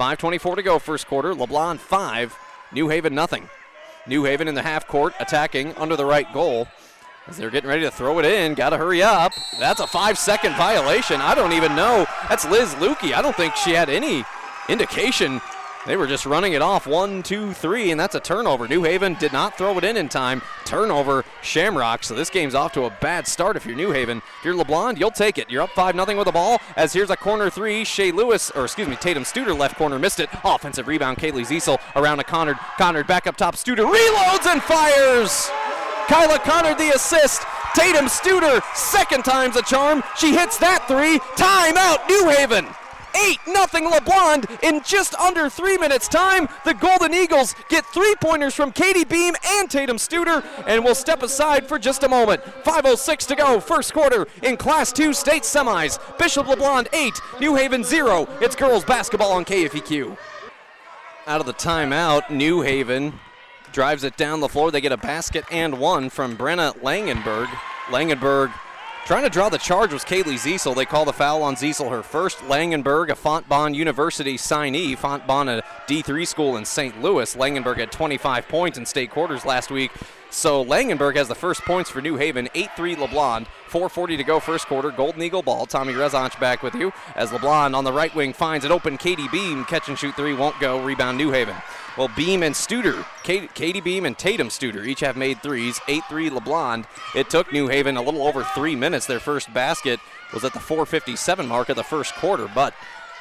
5.24 to go, first quarter. LeBlond 5, New Haven nothing. New Haven in the half court attacking under the right goal. As they're getting ready to throw it in, got to hurry up. That's a five second violation. I don't even know. That's Liz Lukey. I don't think she had any indication. They were just running it off one, two, three, and that's a turnover. New Haven did not throw it in in time. Turnover, Shamrock. So this game's off to a bad start if you're New Haven. If you're LeBlond, you'll take it. You're up 5 0 with the ball. As here's a corner three. Shea Lewis, or excuse me, Tatum Studer left corner missed it. Offensive rebound, Kaylee Ziesel around to Connard. Connard back up top. Studer reloads and fires. Kyla Connard the assist. Tatum Studer, second time's a charm. She hits that three. Timeout, New Haven. 8 nothing LeBlond in just under three minutes' time. The Golden Eagles get three pointers from Katie Beam and Tatum Studer, and we'll step aside for just a moment. 5.06 to go, first quarter in Class 2 state semis. Bishop LeBlond 8, New Haven 0. It's girls basketball on KFEQ. Out of the timeout, New Haven drives it down the floor. They get a basket and one from Brenna Langenberg. Langenberg Trying to draw the charge was Kaylee Ziesel. They call the foul on Ziesel, her first. Langenberg, a Fontbonne University signee. Fontbonne, a D3 school in St. Louis. Langenberg had 25 points in state quarters last week. So Langenberg has the first points for New Haven. 8-3 LeBlond. 4.40 to go first quarter. Golden Eagle ball. Tommy Rezonch back with you as LeBlond on the right wing finds an open Katie Beam. Catch and shoot three won't go. Rebound New Haven. Well, Beam and Studer, Katie Beam and Tatum Studer each have made threes. 8 3 LeBlond. It took New Haven a little over three minutes. Their first basket was at the 457 mark of the first quarter, but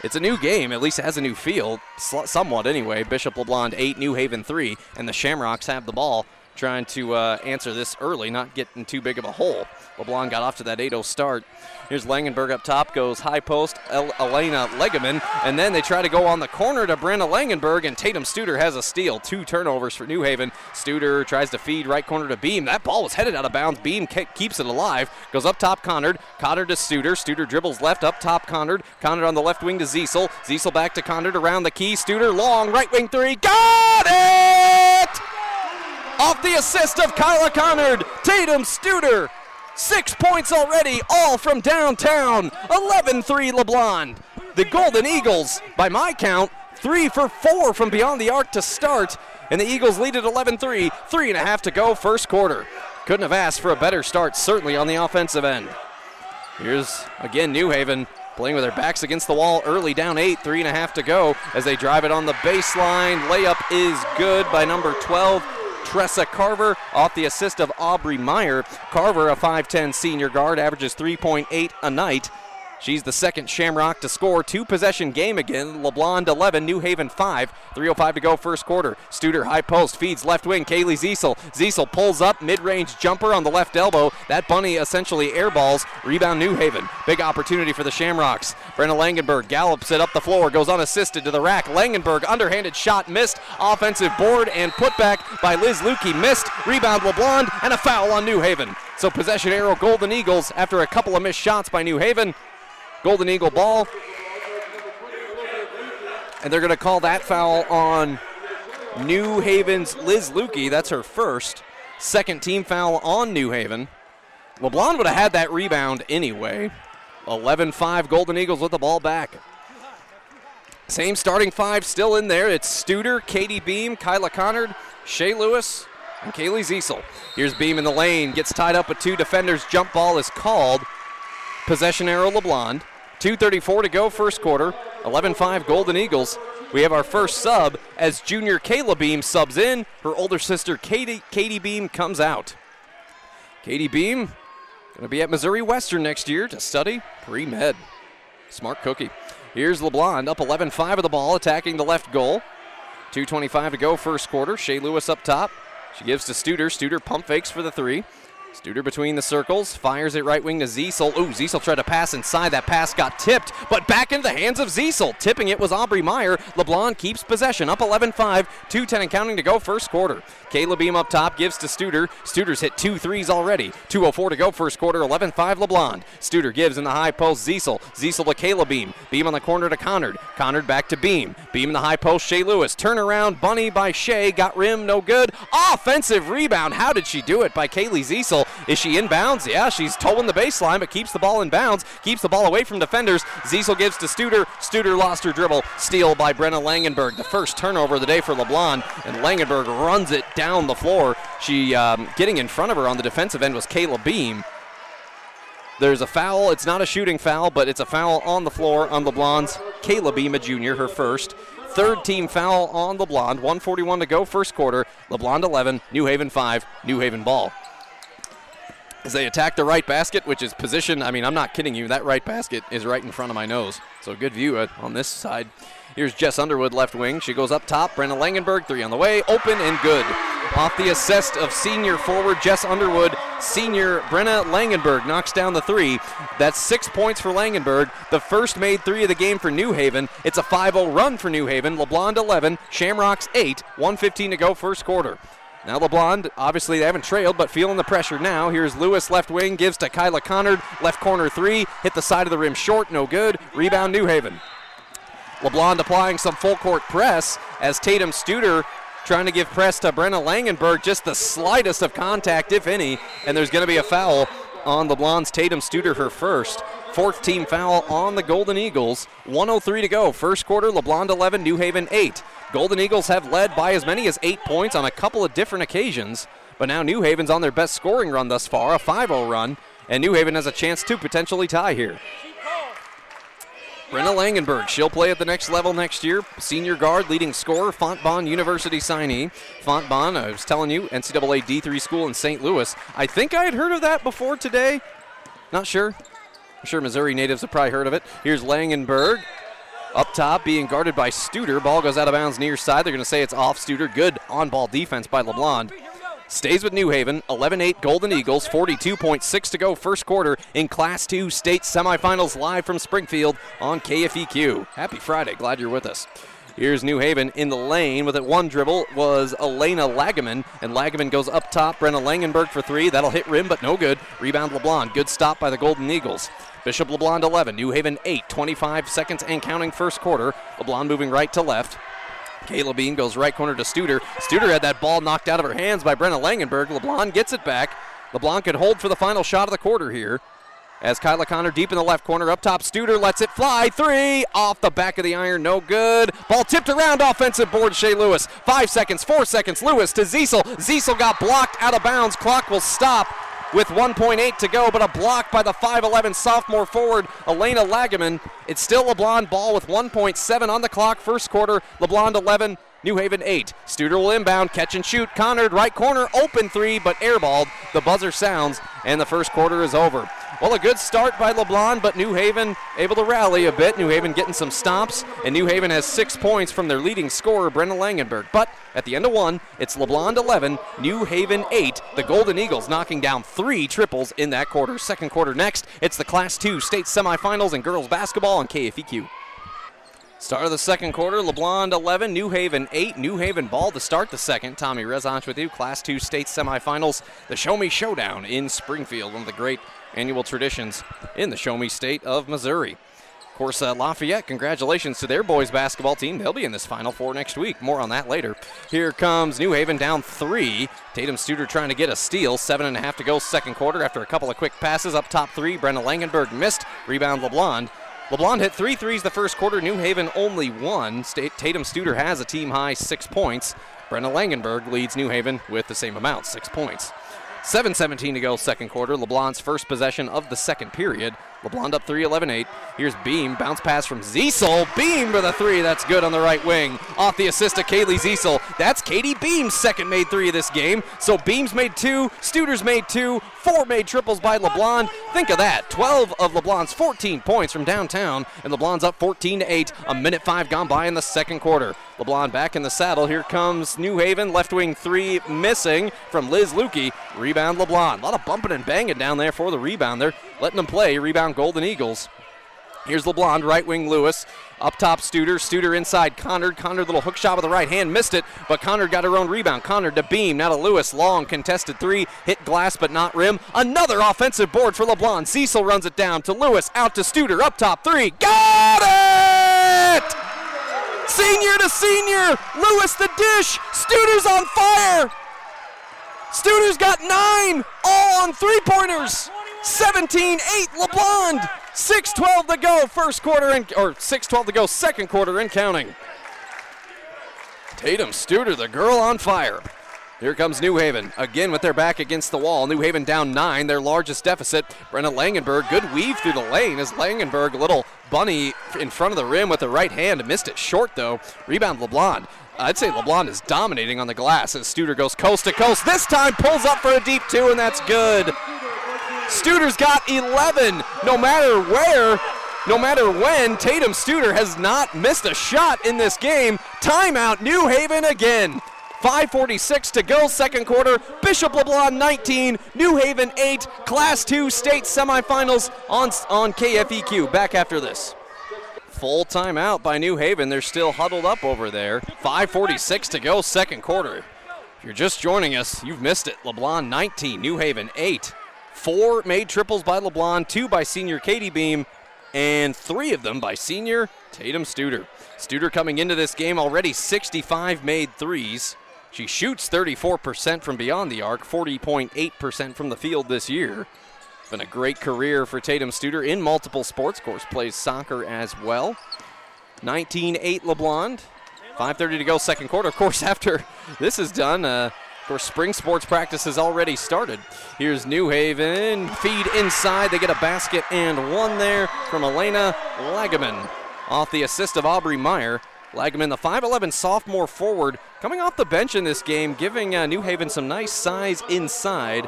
it's a new game. At least it has a new feel, somewhat anyway. Bishop LeBlond 8, New Haven 3, and the Shamrocks have the ball trying to uh, answer this early, not getting too big of a hole. LeBlond got off to that 8 0 start. Here's Langenberg up top, goes high post, El- Elena Legeman, and then they try to go on the corner to Brenna Langenberg, and Tatum Studer has a steal. Two turnovers for New Haven. Studer tries to feed right corner to Beam. That ball was headed out of bounds. Beam ke- keeps it alive, goes up top, Connard. Connard to Studer. Studer dribbles left, up top, Connard. Connard on the left wing to Ziesel. Ziesel back to Connard around the key. Studer long, right wing three. Got it! Off the assist of Kyla Connard. Tatum Studer Six points already, all from downtown. 11 3 LeBlond. The Golden Eagles, by my count, three for four from beyond the arc to start. And the Eagles lead at 11 3. Three and a half to go, first quarter. Couldn't have asked for a better start, certainly on the offensive end. Here's again New Haven playing with their backs against the wall early, down eight, three and a half to go as they drive it on the baseline. Layup is good by number 12, Tressa Carver off the assist of Aubrey Meyer. Carver, a 5'10 senior guard, averages 3.8 a night. She's the second Shamrock to score. Two possession game again. LeBlond 11, New Haven 5. 3.05 to go first quarter. Studer high post feeds left wing. Kaylee Ziesel. Ziesel pulls up mid range jumper on the left elbow. That bunny essentially airballs. Rebound New Haven. Big opportunity for the Shamrocks. Brenna Langenberg gallops it up the floor. Goes unassisted to the rack. Langenberg underhanded shot missed. Offensive board and putback by Liz Lukey missed. Rebound LeBlond and a foul on New Haven. So possession arrow Golden Eagles after a couple of missed shots by New Haven. Golden Eagle ball. And they're going to call that foul on New Haven's Liz Lukey. That's her first. Second team foul on New Haven. LeBlond would have had that rebound anyway. 11 5 Golden Eagles with the ball back. Same starting five still in there. It's Studer, Katie Beam, Kyla Connard, Shay Lewis, and Kaylee Ziesel. Here's Beam in the lane, gets tied up with two defenders. Jump ball is called. Possession arrow LeBlond. 2.34 to go, first quarter. 11 5 Golden Eagles. We have our first sub as junior Kayla Beam subs in. Her older sister Katie, Katie Beam comes out. Katie Beam going to be at Missouri Western next year to study pre med. Smart cookie. Here's LeBlond up 11 5 of the ball, attacking the left goal. 2.25 to go, first quarter. Shea Lewis up top. She gives to Studer. Studer pump fakes for the three. Studer between the circles, fires it right wing to Ziesel. Ooh, Ziesel tried to pass inside. That pass got tipped, but back into the hands of Ziesel. Tipping it was Aubrey Meyer. LeBlond keeps possession, up 11 5, 2 10 and counting to go first quarter. Kayla Beam up top gives to Studer. Studer's hit two threes already. 2.04 to go first quarter, 11 5 LeBlond. Studer gives in the high post Ziesel. Ziesel to Kayla Beam. Beam on the corner to Connard. Connard back to Beam. Beam in the high post, Shea Lewis. Turnaround, bunny by Shea. Got rim, no good. Offensive rebound. How did she do it by Kaylee Ziesel? Is she inbounds? Yeah, she's toeing the baseline, but keeps the ball in bounds, keeps the ball away from defenders. Ziesel gives to Studer. Studer lost her dribble. Steal by Brenna Langenberg. The first turnover of the day for LeBlond, and Langenberg runs it down the floor. She um, getting in front of her on the defensive end was Kayla Beam. There's a foul. It's not a shooting foul, but it's a foul on the floor on LeBlond's Kayla Beam, a junior, her first. Third team foul on LeBlond. 141 to go, first quarter. LeBlond 11, New Haven 5, New Haven ball. As they attack the right basket, which is positioned, I mean, I'm not kidding you, that right basket is right in front of my nose. So good view uh, on this side. Here's Jess Underwood, left wing. She goes up top. Brenna Langenberg, three on the way. Open and good. Off the assist of senior forward Jess Underwood, senior Brenna Langenberg knocks down the three. That's six points for Langenberg. The first made three of the game for New Haven. It's a 5 0 run for New Haven. LeBlond 11, Shamrocks 8, 115 to go, first quarter. Now LeBlond, obviously they haven't trailed, but feeling the pressure now. Here's Lewis left wing, gives to Kyla Connard, left corner three, hit the side of the rim short, no good. Rebound New Haven. LeBlond applying some full court press as Tatum Studer trying to give press to Brenna Langenberg, just the slightest of contact, if any, and there's going to be a foul on LeBlond's Tatum Studer, her first. Fourth team foul on the Golden Eagles. 103 to go. First quarter, LeBlond 11, New Haven 8. Golden Eagles have led by as many as eight points on a couple of different occasions, but now New Haven's on their best scoring run thus far, a 5 0 run, and New Haven has a chance to potentially tie here. Brenna Langenberg, she'll play at the next level next year. Senior guard, leading scorer, Fontbonne University signee. Fontbonne, I was telling you, NCAA D3 school in St. Louis. I think I had heard of that before today. Not sure. I'm sure Missouri natives have probably heard of it. Here's Langenberg. Up top, being guarded by Studer. Ball goes out of bounds near side. They're going to say it's off Studer. Good on ball defense by LeBlond stays with New Haven. 11 8 Golden Eagles, 42.6 to go first quarter in Class 2 state semifinals live from Springfield on KFEQ. Happy Friday. Glad you're with us. Here's New Haven in the lane with it. One dribble was Elena Lagaman, and Lagaman goes up top. Brenna Langenberg for three. That'll hit rim, but no good. Rebound LeBlond. Good stop by the Golden Eagles. Bishop LeBlond 11, New Haven 8, 25 seconds and counting first quarter. LeBlond moving right to left. Kayla Beam goes right corner to Studer. Studer had that ball knocked out of her hands by Brenna Langenberg. LeBlond gets it back. LeBlond could hold for the final shot of the quarter here. As Kyla Connard deep in the left corner, up top, Studer lets it fly. Three off the back of the iron, no good. Ball tipped around, offensive board, Shea Lewis. Five seconds, four seconds, Lewis to Ziesel. Ziesel got blocked out of bounds. Clock will stop with 1.8 to go, but a block by the 5'11 sophomore forward, Elena Lagaman. It's still LeBlond ball with 1.7 on the clock. First quarter, LeBlond 11, New Haven 8. Studer will inbound, catch and shoot. Connard, right corner, open three, but airballed. The buzzer sounds, and the first quarter is over. Well, a good start by LeBlond, but New Haven able to rally a bit. New Haven getting some stops, and New Haven has six points from their leading scorer, Brenna Langenberg. But at the end of one, it's LeBlond 11, New Haven 8. The Golden Eagles knocking down three triples in that quarter. Second quarter next, it's the Class 2 state semifinals in girls basketball on KFEQ. Start of the second quarter, LeBlond 11, New Haven 8. New Haven ball to start the second. Tommy Rezonch with you. Class 2 state semifinals, the Show Me Showdown in Springfield, one of the great annual traditions in the Show Me State of Missouri. Of course, uh, Lafayette, congratulations to their boys basketball team. They'll be in this Final Four next week. More on that later. Here comes New Haven down three. Tatum Studer trying to get a steal. Seven and a half to go, second quarter. After a couple of quick passes up top three, Brenna Langenberg missed. Rebound LeBlond. LeBlond hit three threes the first quarter. New Haven only one. Tatum Studer has a team high six points. Brenna Langenberg leads New Haven with the same amount, six points. 7.17 to go, second quarter. LeBlond's first possession of the second period. LeBlond up 3 11 8. Here's Beam. Bounce pass from Ziesel. Beam for the three. That's good on the right wing. Off the assist of Kaylee Ziesel. That's Katie Beam's second made three of this game. So Beam's made two. Studer's made two. Four made triples by LeBlond. Think of that. 12 of LeBlond's 14 points from downtown. And LeBlond's up 14 to 8. A minute five gone by in the second quarter. LeBlond back in the saddle. Here comes New Haven. Left wing three missing from Liz Lukey. Rebound LeBlond. A lot of bumping and banging down there for the rebound. They're letting them play. Rebound Golden Eagles. Here's LeBlond, right wing Lewis. Up top, Studer. Studer inside Connard. Connard, little hook shot with the right hand, missed it, but Connard got her own rebound. Connard to Beam, now to Lewis. Long contested three, hit glass but not rim. Another offensive board for LeBlond. Ziesel runs it down to Lewis, out to Studer. Up top, three. Got it! Senior to senior. Lewis the dish. Studer's on fire. Studer's got nine, all on three pointers. 17 8 LeBlond. 6 12 to go, first quarter, and, or 6 12 to go, second quarter, and counting. Tatum Studer, the girl on fire. Here comes New Haven again with their back against the wall. New Haven down nine, their largest deficit. Brenna Langenberg, good weave through the lane as Langenberg, little bunny in front of the rim with the right hand, missed it short though. Rebound LeBlond. I'd say LeBlond is dominating on the glass as Studer goes coast to coast. This time pulls up for a deep two, and that's good. Studer's got 11. No matter where, no matter when, Tatum Studer has not missed a shot in this game. Timeout, New Haven again. 5.46 to go, second quarter. Bishop LeBlond 19, New Haven 8, Class 2 state semifinals on, on KFEQ. Back after this. Full timeout by New Haven. They're still huddled up over there. 5.46 to go, second quarter. If you're just joining us, you've missed it. LeBlond 19, New Haven 8. Four made triples by LeBlond, two by senior Katie Beam, and three of them by senior Tatum Studer. Studer coming into this game already 65 made threes. She shoots 34% from beyond the arc, 40.8% from the field this year. Been a great career for Tatum Studer in multiple sports. Of course, plays soccer as well. 19-8 LeBlond. 5.30 to go, second quarter. Of course, after this is done, uh, course, spring sports practice has already started. Here's New Haven. Feed inside. They get a basket and one there from Elena Lagaman off the assist of Aubrey Meyer. Lagaman, the 5'11 sophomore forward, coming off the bench in this game, giving uh, New Haven some nice size inside.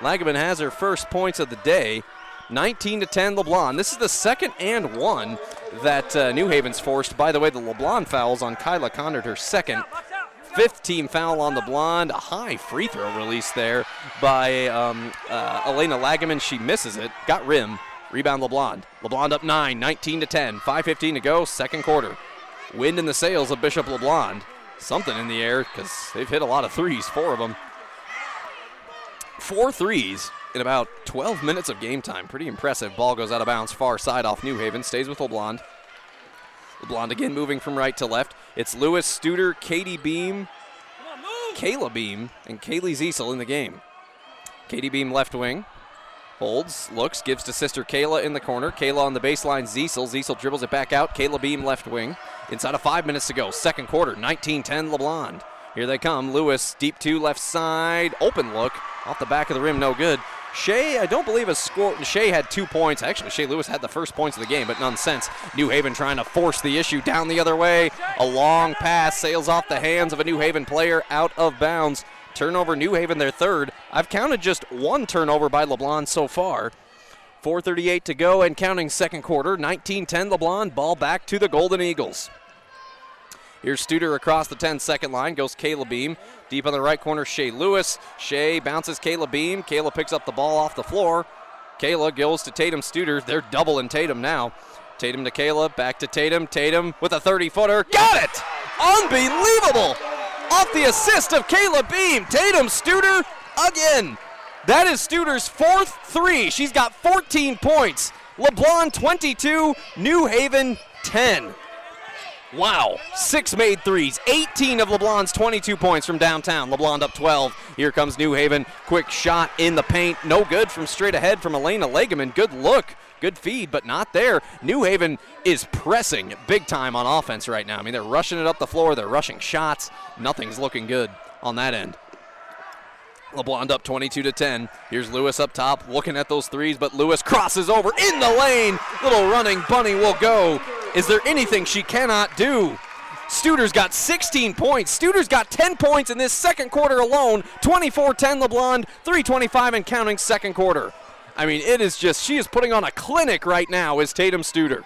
Lagaman has her first points of the day. 19 to 10 LeBlond. This is the second and one that uh, New Haven's forced. By the way, the LeBlond fouls on Kyla Connard, her second. Fifth team foul on the blonde. A high free throw release there by um, uh, Elena Lagaman. She misses it. Got rim. Rebound LeBlond. LeBlond up 9, 19 to 10. 5.15 to go, second quarter. Wind in the sails of Bishop LeBlond. Something in the air because they've hit a lot of threes, four of them. Four threes in about 12 minutes of game time. Pretty impressive. Ball goes out of bounds, far side off New Haven. Stays with LeBlond. LeBlond again moving from right to left. It's Lewis Studer, Katie Beam, Kayla Beam, and Kaylee Ziesel in the game. Katie Beam left wing. Holds, looks, gives to sister Kayla in the corner. Kayla on the baseline, Ziesel. Ziesel dribbles it back out. Kayla Beam left wing. Inside of five minutes to go. Second quarter, 19 10 LeBlond. Here they come. Lewis, deep two, left side. Open look. Off the back of the rim, no good. Shea, I don't believe has scored. Shea had two points. Actually, Shea Lewis had the first points of the game, but none since. New Haven trying to force the issue down the other way. A long pass sails off the hands of a New Haven player out of bounds. Turnover, New Haven, their third. I've counted just one turnover by LeBlond so far. 4.38 to go and counting second quarter. 19 10 LeBlond. Ball back to the Golden Eagles. Here's Studer across the 10 second line. Goes Kayla Beam. Deep on the right corner, Shea Lewis. Shea bounces Kayla Beam. Kayla picks up the ball off the floor. Kayla goes to Tatum Studer. They're doubling Tatum now. Tatum to Kayla. Back to Tatum. Tatum with a 30 footer. Got it! Unbelievable! Off the assist of Kayla Beam. Tatum Studer again. That is Studer's fourth three. She's got 14 points. LeBlond 22, New Haven 10. Wow, six made threes. 18 of LeBlond's 22 points from downtown. LeBlond up 12. Here comes New Haven. Quick shot in the paint. No good from straight ahead from Elena Legaman. Good look. Good feed, but not there. New Haven is pressing big time on offense right now. I mean, they're rushing it up the floor. They're rushing shots. Nothing's looking good on that end. LeBlond up 22 to 10. Here's Lewis up top, looking at those threes, but Lewis crosses over in the lane. Little running bunny will go. Is there anything she cannot do? Studer's got 16 points. Studer's got 10 points in this second quarter alone. 24-10 LeBlond, 325 and counting second quarter. I mean, it is just, she is putting on a clinic right now as Tatum Studer.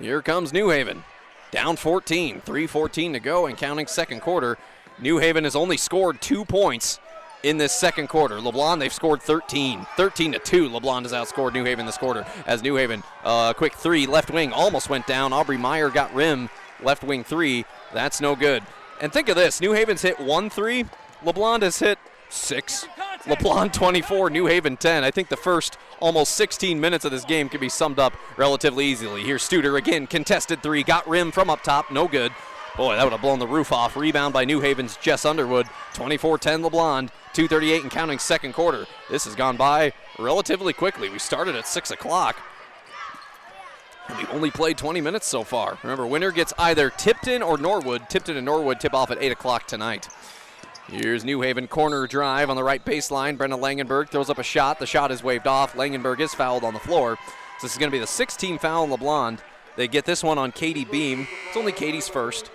Here comes New Haven. Down 14, 3.14 to go and counting second quarter. New Haven has only scored two points in this second quarter. LeBlond, they've scored 13. 13 to 2. LeBlond has outscored New Haven this quarter. As New Haven, uh, quick three, left wing almost went down. Aubrey Meyer got rim, left wing three. That's no good. And think of this New Haven's hit one three, LeBlond has hit six. LeBlond 24, New Haven 10. I think the first almost 16 minutes of this game can be summed up relatively easily. Here's Studer again, contested three, got rim from up top, no good. Boy, that would have blown the roof off. Rebound by New Haven's Jess Underwood. 24-10 LeBlond. 238 and counting second quarter. This has gone by relatively quickly. We started at 6 o'clock. And we've only played 20 minutes so far. Remember, winner gets either Tipton or Norwood. Tipton and Norwood tip off at 8 o'clock tonight. Here's New Haven corner drive on the right baseline. Brenna Langenberg throws up a shot. The shot is waved off. Langenberg is fouled on the floor. So this is going to be the 16th foul in LeBlond. They get this one on Katie Beam. It's only Katie's first.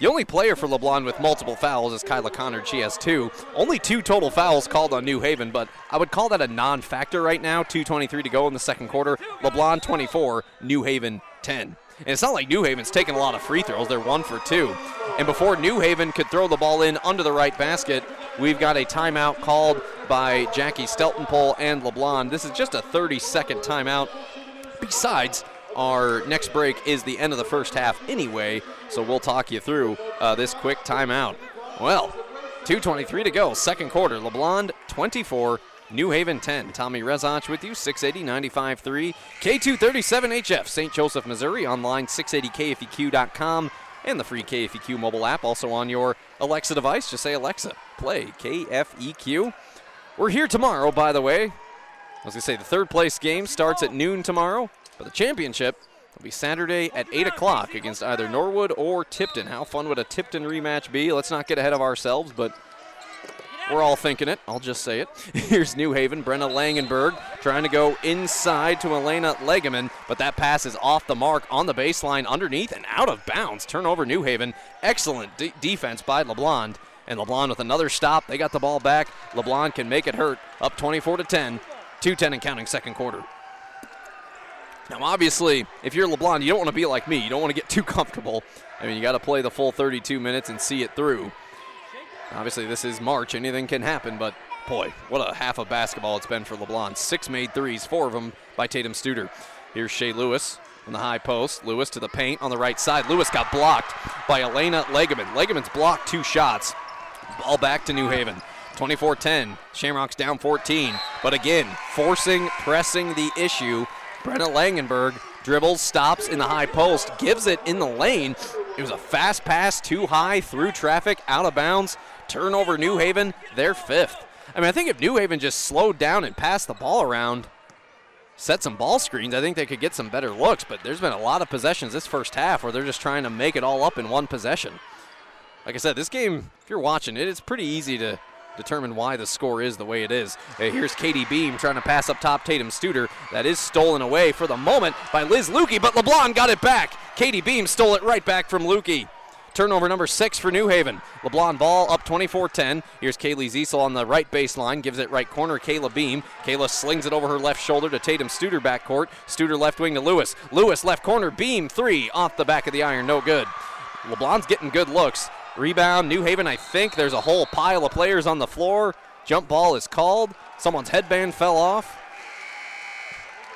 The only player for LeBlond with multiple fouls is Kyla Connard. She has two. Only two total fouls called on New Haven, but I would call that a non factor right now. 2.23 to go in the second quarter. LeBlond 24, New Haven 10. And it's not like New Haven's taking a lot of free throws, they're one for two. And before New Haven could throw the ball in under the right basket, we've got a timeout called by Jackie Steltenpole and LeBlond. This is just a 30 second timeout. Besides, our next break is the end of the first half anyway, so we'll talk you through uh, this quick timeout. Well, 2.23 to go, second quarter. LeBlond 24, New Haven 10. Tommy Rezach with you, 680 95.3, K237HF, St. Joseph, Missouri, online 680KFEQ.com, and the free KFEQ mobile app, also on your Alexa device. Just say, Alexa, play KFEQ. We're here tomorrow, by the way. I was going to say the third place game starts at noon tomorrow. But the championship will be Saturday at 8 o'clock against either Norwood or Tipton. How fun would a Tipton rematch be? Let's not get ahead of ourselves, but we're all thinking it. I'll just say it. Here's New Haven. Brenna Langenberg trying to go inside to Elena Legeman, but that pass is off the mark on the baseline underneath and out of bounds. Turnover New Haven. Excellent de- defense by LeBlond. And LeBlond with another stop. They got the ball back. LeBlond can make it hurt. Up 24 to 10. 2-10 and counting second quarter. Now, obviously, if you're LeBlond, you don't want to be like me. You don't want to get too comfortable. I mean, you got to play the full 32 minutes and see it through. Obviously, this is March. Anything can happen, but boy, what a half of basketball it's been for LeBlond. Six made threes, four of them by Tatum Studer. Here's Shea Lewis on the high post. Lewis to the paint on the right side. Lewis got blocked by Elena Legeman. Legeman's blocked two shots. Ball back to New Haven. 24 10. Shamrocks down 14. But again, forcing, pressing the issue Brenna Langenberg dribbles, stops in the high post, gives it in the lane. It was a fast pass, too high, through traffic, out of bounds. Turnover, New Haven, their fifth. I mean, I think if New Haven just slowed down and passed the ball around, set some ball screens, I think they could get some better looks. But there's been a lot of possessions this first half where they're just trying to make it all up in one possession. Like I said, this game, if you're watching it, it's pretty easy to determine why the score is the way it is. Uh, here's Katie Beam trying to pass up top Tatum Studer. That is stolen away for the moment by Liz Lukey, but LeBlond got it back. Katie Beam stole it right back from Lukey. Turnover number six for New Haven. LeBlond ball up 24-10. Here's Kaylee Ziesel on the right baseline, gives it right corner. Kayla Beam. Kayla slings it over her left shoulder to Tatum Studer backcourt. Studer left wing to Lewis. Lewis left corner. Beam three off the back of the iron. No good. LeBlond's getting good looks. Rebound, New Haven, I think. There's a whole pile of players on the floor. Jump ball is called. Someone's headband fell off.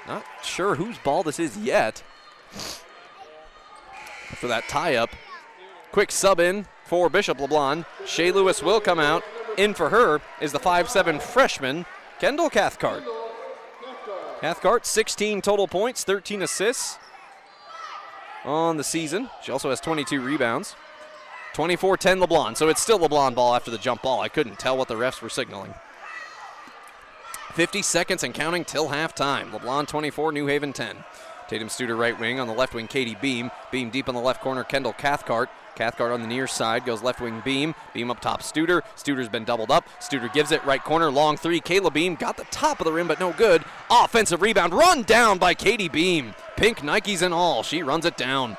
Not sure whose ball this is yet. For that tie up. Quick sub in for Bishop LeBlond. Shea Lewis will come out. In for her is the 5'7 freshman, Kendall Cathcart. Cathcart, 16 total points, 13 assists on the season. She also has 22 rebounds. 24 10 LeBlond. So it's still LeBlond ball after the jump ball. I couldn't tell what the refs were signaling. 50 seconds and counting till halftime. LeBlond 24, New Haven 10. Tatum Studer right wing on the left wing, Katie Beam. Beam deep on the left corner, Kendall Cathcart. Cathcart on the near side goes left wing Beam. Beam up top Studer. Studer's been doubled up. Studer gives it right corner, long three. Kayla Beam got the top of the rim, but no good. Offensive rebound run down by Katie Beam. Pink Nikes and all. She runs it down.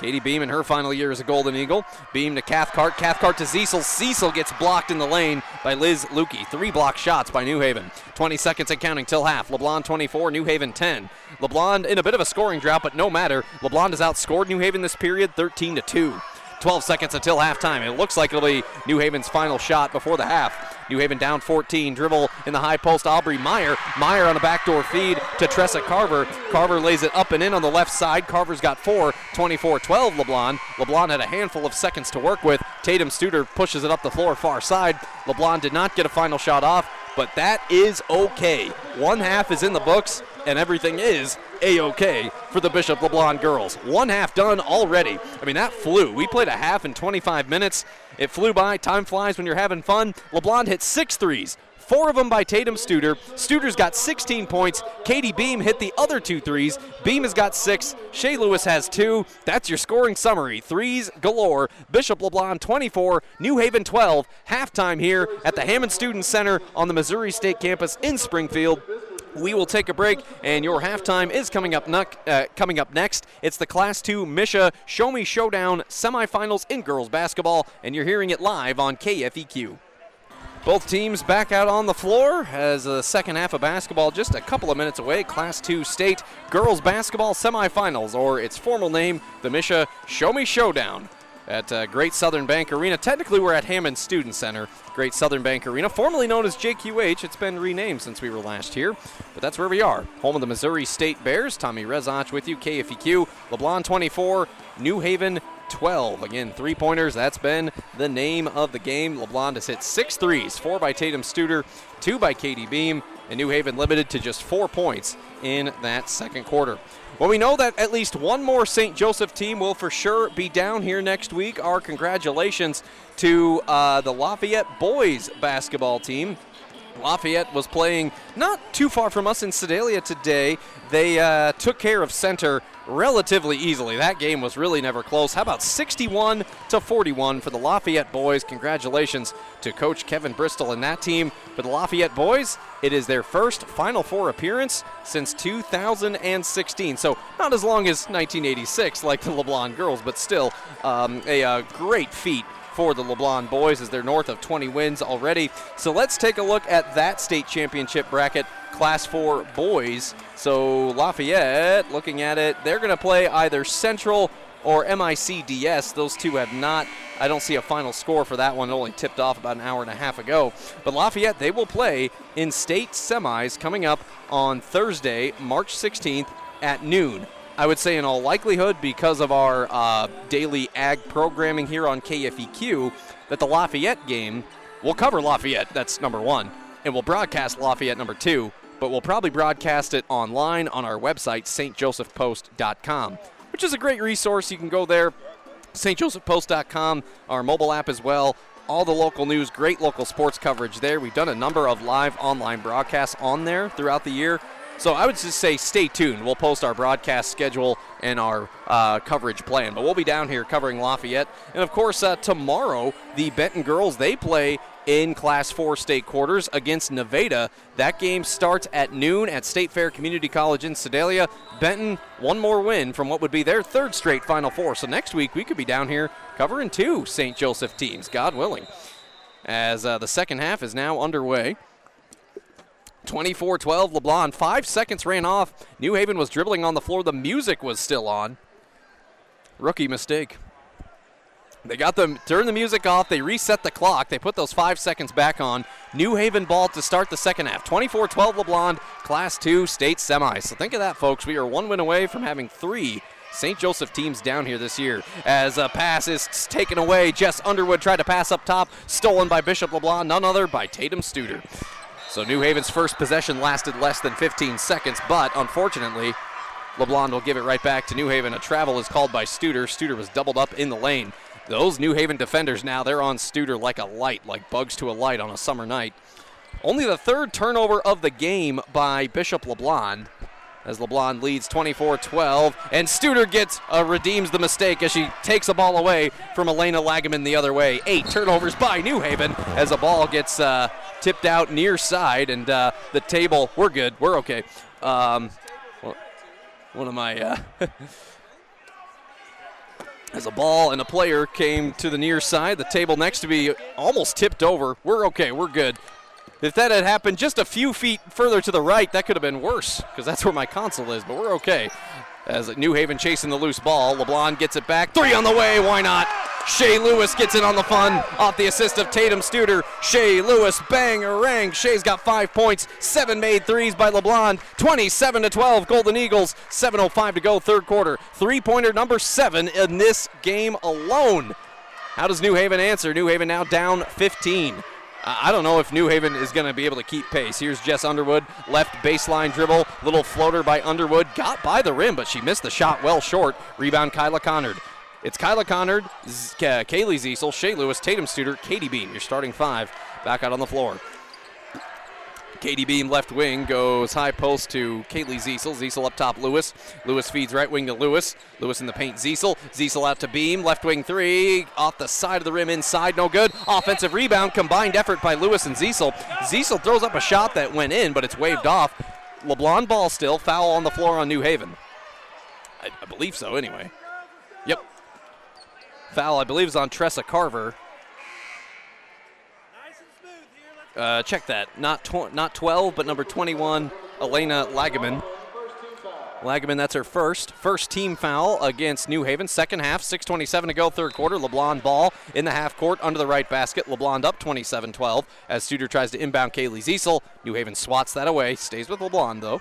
Katie Beam in her final year as a Golden Eagle. Beam to Cathcart. Cathcart to Ziesel. Cecil gets blocked in the lane by Liz Lukey. Three block shots by New Haven. 20 seconds and counting till half. LeBlond 24, New Haven 10. LeBlond in a bit of a scoring drought, but no matter. LeBlond has outscored New Haven this period 13 to 2. 12 seconds until halftime. It looks like it'll be New Haven's final shot before the half. New Haven down 14. Dribble in the high post. Aubrey Meyer. Meyer on a backdoor feed to Tressa Carver. Carver lays it up and in on the left side. Carver's got four. 24 12 LeBlond. LeBlond had a handful of seconds to work with. Tatum Studer pushes it up the floor far side. LeBlond did not get a final shot off, but that is okay. One half is in the books, and everything is a-okay for the Bishop LeBlond girls. One half done already. I mean, that flew. We played a half in 25 minutes. It flew by. Time flies when you're having fun. LeBlond hit six threes. Four of them by Tatum Studer. Studer's got 16 points. Katie Beam hit the other two threes. Beam has got six. Shea Lewis has two. That's your scoring summary. Threes galore. Bishop LeBlond 24, New Haven 12. Halftime here at the Hammond Student Center on the Missouri State campus in Springfield. We will take a break, and your halftime is coming up, uh, coming up next. It's the Class 2 MSHSAA Show Me Showdown semifinals in girls basketball, and you're hearing it live on KFEQ. Both teams back out on the floor as the second half of basketball just a couple of minutes away. Class 2 state girls basketball semifinals, or its formal name, the MSHSAA Show Me Showdown at uh, Great Southern Bank Arena. Technically, we're at Hammond Student Center, Great Southern Bank Arena, formerly known as JQH. It's been renamed since we were last here, but that's where we are. Home of the Missouri State Bears. Tommy Rezach with you, KFEQ. LeBlond 24, New Haven 12. Again, three pointers. That's been the name of the game. LeBlond has hit six threes, four by Tatum Studer, two by Katie Beam, and New Haven limited to just four points in that second quarter. Well, we know that at least one more St. Joseph team will for sure be down here next week. Our congratulations to uh, the Lafayette boys basketball team. Lafayette was playing not too far from us in Sedalia today. They uh, took care of center relatively easily. That game was really never close. How about 61 to 41 for the Lafayette boys? Congratulations to Coach Kevin Bristol and that team. For the Lafayette boys, it is their first Final Four appearance since 2016. So not as long as 1986 like the LeBlond girls, but still um, a, a uh, great feat for the LeBlond boys as they're north of 20 wins already. So let's take a look at that state championship bracket, Class 4 boys. So Lafayette, looking at it, they're going to play either Central or MICDS. Those two have not, I don't see a final score for that one. It only tipped off about an hour and a half ago. But Lafayette, they will play in state semis coming up on Thursday, March 16th at noon. I would say, in all likelihood, because of our uh, daily ag programming here on KFEQ, that the Lafayette game will cover Lafayette. That's number one. And we'll broadcast Lafayette number two, but we'll probably broadcast it online on our website, stjosephpost.com, which is a great resource. You can go there, stjosephpost.com, our mobile app as well all the local news, great local sports coverage there. We've done a number of live online broadcasts on there throughout the year. So I would just say stay tuned. We'll post our broadcast schedule and our uh, coverage plan. But we'll be down here covering Lafayette. And of course, uh, tomorrow, the Benton girls, they play in Class 4 state quarters against Nevada. That game starts at noon at State Fair Community College in Sedalia. Benton, one more win from what would be their third straight Final Four. So next week, we could be down here covering two St. Joseph teams, God willing. As uh, the second half is now underway. 24 12, LeBlond. Five seconds ran off. New Haven was dribbling on the floor. The music was still on. Rookie mistake. They got them, turned the music off. They reset the clock. They put those five seconds back on. New Haven ball to start the second half. 24 12 LeBlond, Class 2 state semi. So think of that, folks. We are one win away from having three St. Joseph teams down here this year. As uh, a pass is taken away, Jess Underwood tried to pass up top, stolen by Bishop LeBlond, none other by Tatum Studer. So New Haven's first possession lasted less than 15 seconds, but unfortunately, LeBlond will give it right back to New Haven. A travel is called by Studer. Studer was doubled up in the lane. Those New Haven defenders now, they're on Studer like a light, like bugs to a light on a summer night. Only the third turnover of the game by Bishop LeBlond as LeBlond leads 24-12, and Studer gets uh, redeems the mistake as she takes a ball away from Elena Lagaman the other way. Eight turnovers by New Haven as a ball gets uh, tipped out near side, and uh, the table. We're good. We're okay. Um, one of my. Uh, as a ball and a player came to the near side, the table next to me almost tipped over. We're okay. We're good. If that had happened just a few feet further to the right, that could have been worse because that's where my console is, but we're okay. As New Haven chasing the loose ball, LeBlond gets it back. Three on the way, why not? Shea Lewis gets in on the fun off the assist of Tatum Studer. Shea Lewis, bang rang. Shea's got five points, seven made threes by LeBlond. 27 to 12, Golden Eagles. 7:05 to go, third quarter. Three-pointer number seven in this game alone. How does New Haven answer? New Haven now down 15. I don't know if New Haven is going to be able to keep pace. Here's Jess Underwood, left baseline dribble, little floater by Underwood, got by the rim, but she missed the shot well short. Rebound Kyla Connard. It's Kyla Connard, Z- Kaylee Ziesel, Shea Lewis, Tatum Studer, Katie Beam. Your starting five back out on the floor. Katie Beam left wing goes high post to Kaylee Ziesel. Ziesel up top, Lewis. Lewis feeds right wing to Lewis. Lewis in the paint, Ziesel. Ziesel out to Beam. Left wing three. Off the side of the rim inside, no good. Offensive rebound, combined effort by Lewis and Ziesel. Ziesel throws up a shot that went in, but it's waved off. LeBlond ball still. Foul on the floor on New Haven. I, I believe so, anyway. Yep. Foul, I believe, is on Tressa Carver. Uh, check that. Not tw- not 12, but number 21, Elena Lagaman. Lagaman, that's her first. First team foul against New Haven. Second half, 6.27 to go, third quarter. LeBlond ball in the half court under the right basket. LeBlond up 27 12 as Studer tries to inbound Kaylee Ziesel. New Haven swats that away. Stays with LeBlond, though.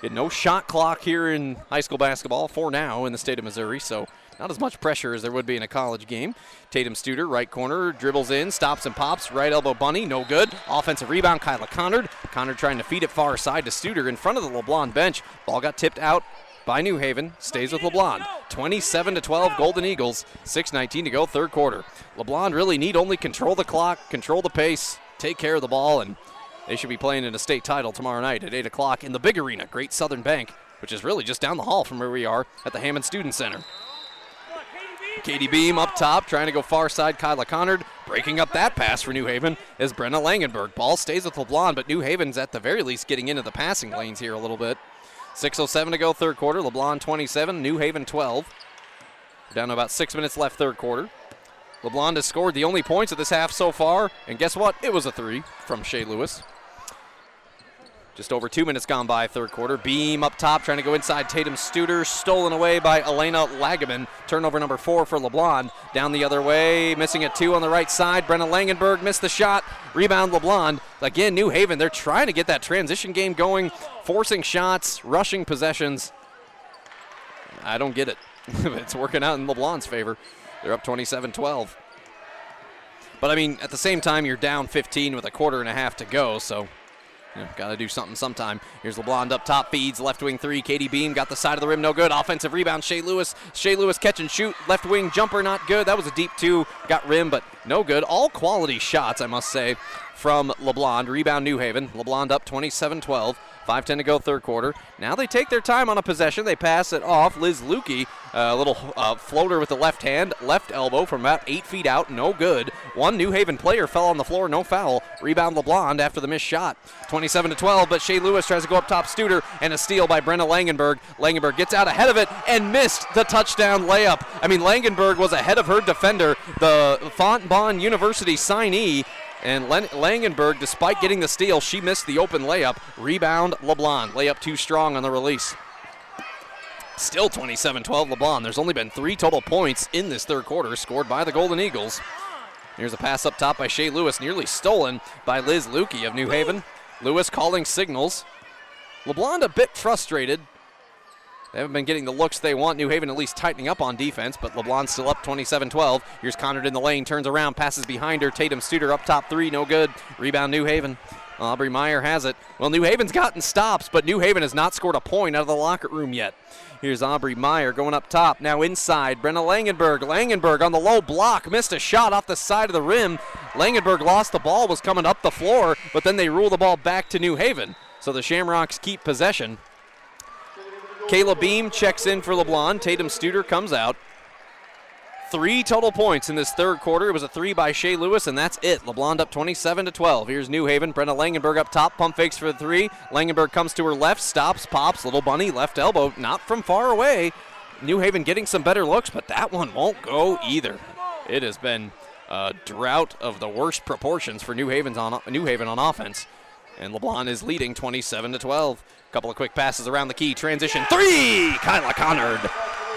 Get no shot clock here in high school basketball for now in the state of Missouri, so not as much pressure as there would be in a college game. Tatum Studer, right corner, dribbles in, stops and pops, right elbow bunny, no good. Offensive rebound, Kyla Connard. Connard trying to feed it far side to Studer in front of the LeBlond bench. Ball got tipped out by New Haven, stays with LeBlond. 27 to 12, Golden Eagles. 6:19 to go, third quarter. LeBlond really need only control the clock, control the pace, take care of the ball, and they should be playing in a state title tomorrow night at 8 o'clock in the big arena, Great Southern Bank, which is really just down the hall from where we are at the Hammond Student Center. Katie Beam up top, trying to go far side. Kyla Connard breaking up that pass for New Haven is Brenna Langenberg. Ball stays with LeBlond, but New Haven's at the very least getting into the passing lanes here a little bit. 6.07 to go, third quarter. LeBlond 27, New Haven 12. Down to about six minutes left, third quarter. LeBlond has scored the only points of this half so far, and guess what? It was a three from Shea Lewis. Just over two minutes gone by, third quarter. Beam up top, trying to go inside. Tatum Studer, stolen away by Elena Lagaman. Turnover number four for LeBlond. Down the other way, missing a two on the right side. Brenna Langenberg missed the shot. Rebound LeBlond. Again, New Haven, they're trying to get that transition game going, forcing shots, rushing possessions. I don't get it. it's working out in LeBlond's favor. They're up 27 12. But I mean, at the same time, you're down 15 with a quarter and a half to go, so got to do something sometime. Here's LeBlond up top, feeds left wing three. Katie Beam got the side of the rim, no good. Offensive rebound, Shea Lewis. Shea Lewis catch and shoot. Left wing jumper, not good. That was a deep two. Got rim, but no good. All quality shots, I must say, from LeBlond. Rebound New Haven. LeBlond up 27 12. 5.10 to go, third quarter. Now they take their time on a possession. They pass it off. Liz Lukey, a little uh, floater with the left hand, left elbow from about eight feet out, no good. One New Haven player fell on the floor, no foul. Rebound LeBlond after the missed shot. 27 to 12, but Shea Lewis tries to go up top Studer, and a steal by Brenna Langenberg. Langenberg gets out ahead of it and missed the touchdown layup. I mean, Langenberg was ahead of her defender, the Fontbonne University signee. And Len- Langenberg, despite getting the steal, she missed the open layup. Rebound, LeBlond. Layup too strong on the release. Still 27 12 LeBlond. There's only been three total points in this third quarter scored by the Golden Eagles. Here's a pass up top by Shea Lewis, nearly stolen by Liz Lukey of New Haven. Lewis calling signals. LeBlond a bit frustrated. They haven't been getting the looks they want. New Haven at least tightening up on defense, but LeBlond still up 27 12. Here's Connard in the lane, turns around, passes behind her. Tatum Studer up top three, no good. Rebound New Haven. Aubrey Meyer has it. Well, New Haven's gotten stops, but New Haven has not scored a point out of the locker room yet. Here's Aubrey Meyer going up top. Now inside, Brenna Langenberg. Langenberg on the low block, missed a shot off the side of the rim. Langenberg lost the ball, was coming up the floor, but then they rule the ball back to New Haven. So the Shamrocks keep possession. Kayla Beam checks in for LeBlond. Tatum Studer comes out. Three total points in this third quarter. It was a three by Shea Lewis, and that's it. LeBlond up 27 to 12. Here's New Haven. Brenna Langenberg up top. Pump fakes for the three. Langenberg comes to her left, stops, pops. Little bunny left elbow, not from far away. New Haven getting some better looks, but that one won't go either. It has been a drought of the worst proportions for New Haven's on New Haven on offense, and LeBlond is leading 27 to 12. Couple of quick passes around the key. Transition three. Kyla Connard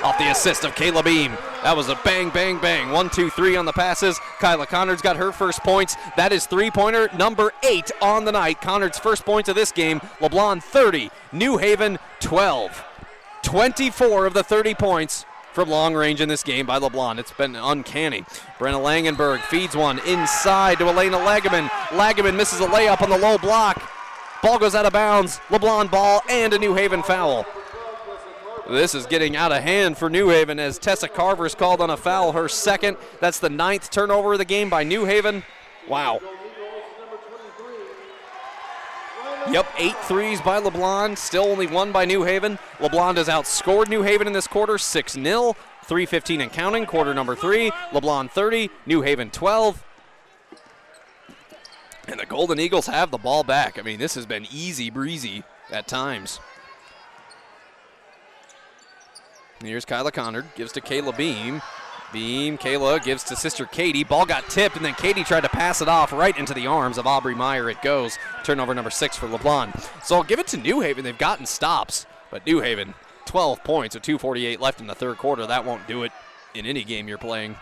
off the assist of Kayla Beam. That was a bang, bang, bang. One, two, three on the passes. Kyla Connard's got her first points. That is three pointer number eight on the night. Connard's first points of this game. LeBlond 30, New Haven 12. 24 of the 30 points from long range in this game by LeBlond. It's been uncanny. Brenna Langenberg feeds one inside to Elena Lagaman. Lagaman misses a layup on the low block. Ball goes out of bounds. LeBlond ball and a New Haven foul. This is getting out of hand for New Haven as Tessa Carver is called on a foul, her second. That's the ninth turnover of the game by New Haven. Wow. Yep, eight threes by LeBlond, still only one by New Haven. LeBlond has outscored New Haven in this quarter 6 0, 315 and counting, quarter number three. LeBlond 30, New Haven 12. And the Golden Eagles have the ball back. I mean, this has been easy breezy at times. Here's Kyla Connard, gives to Kayla Beam. Beam, Kayla gives to sister Katie. Ball got tipped, and then Katie tried to pass it off right into the arms of Aubrey Meyer. It goes. Turnover number six for LeBlond. So I'll give it to New Haven. They've gotten stops, but New Haven, 12 points with 2.48 left in the third quarter. That won't do it in any game you're playing.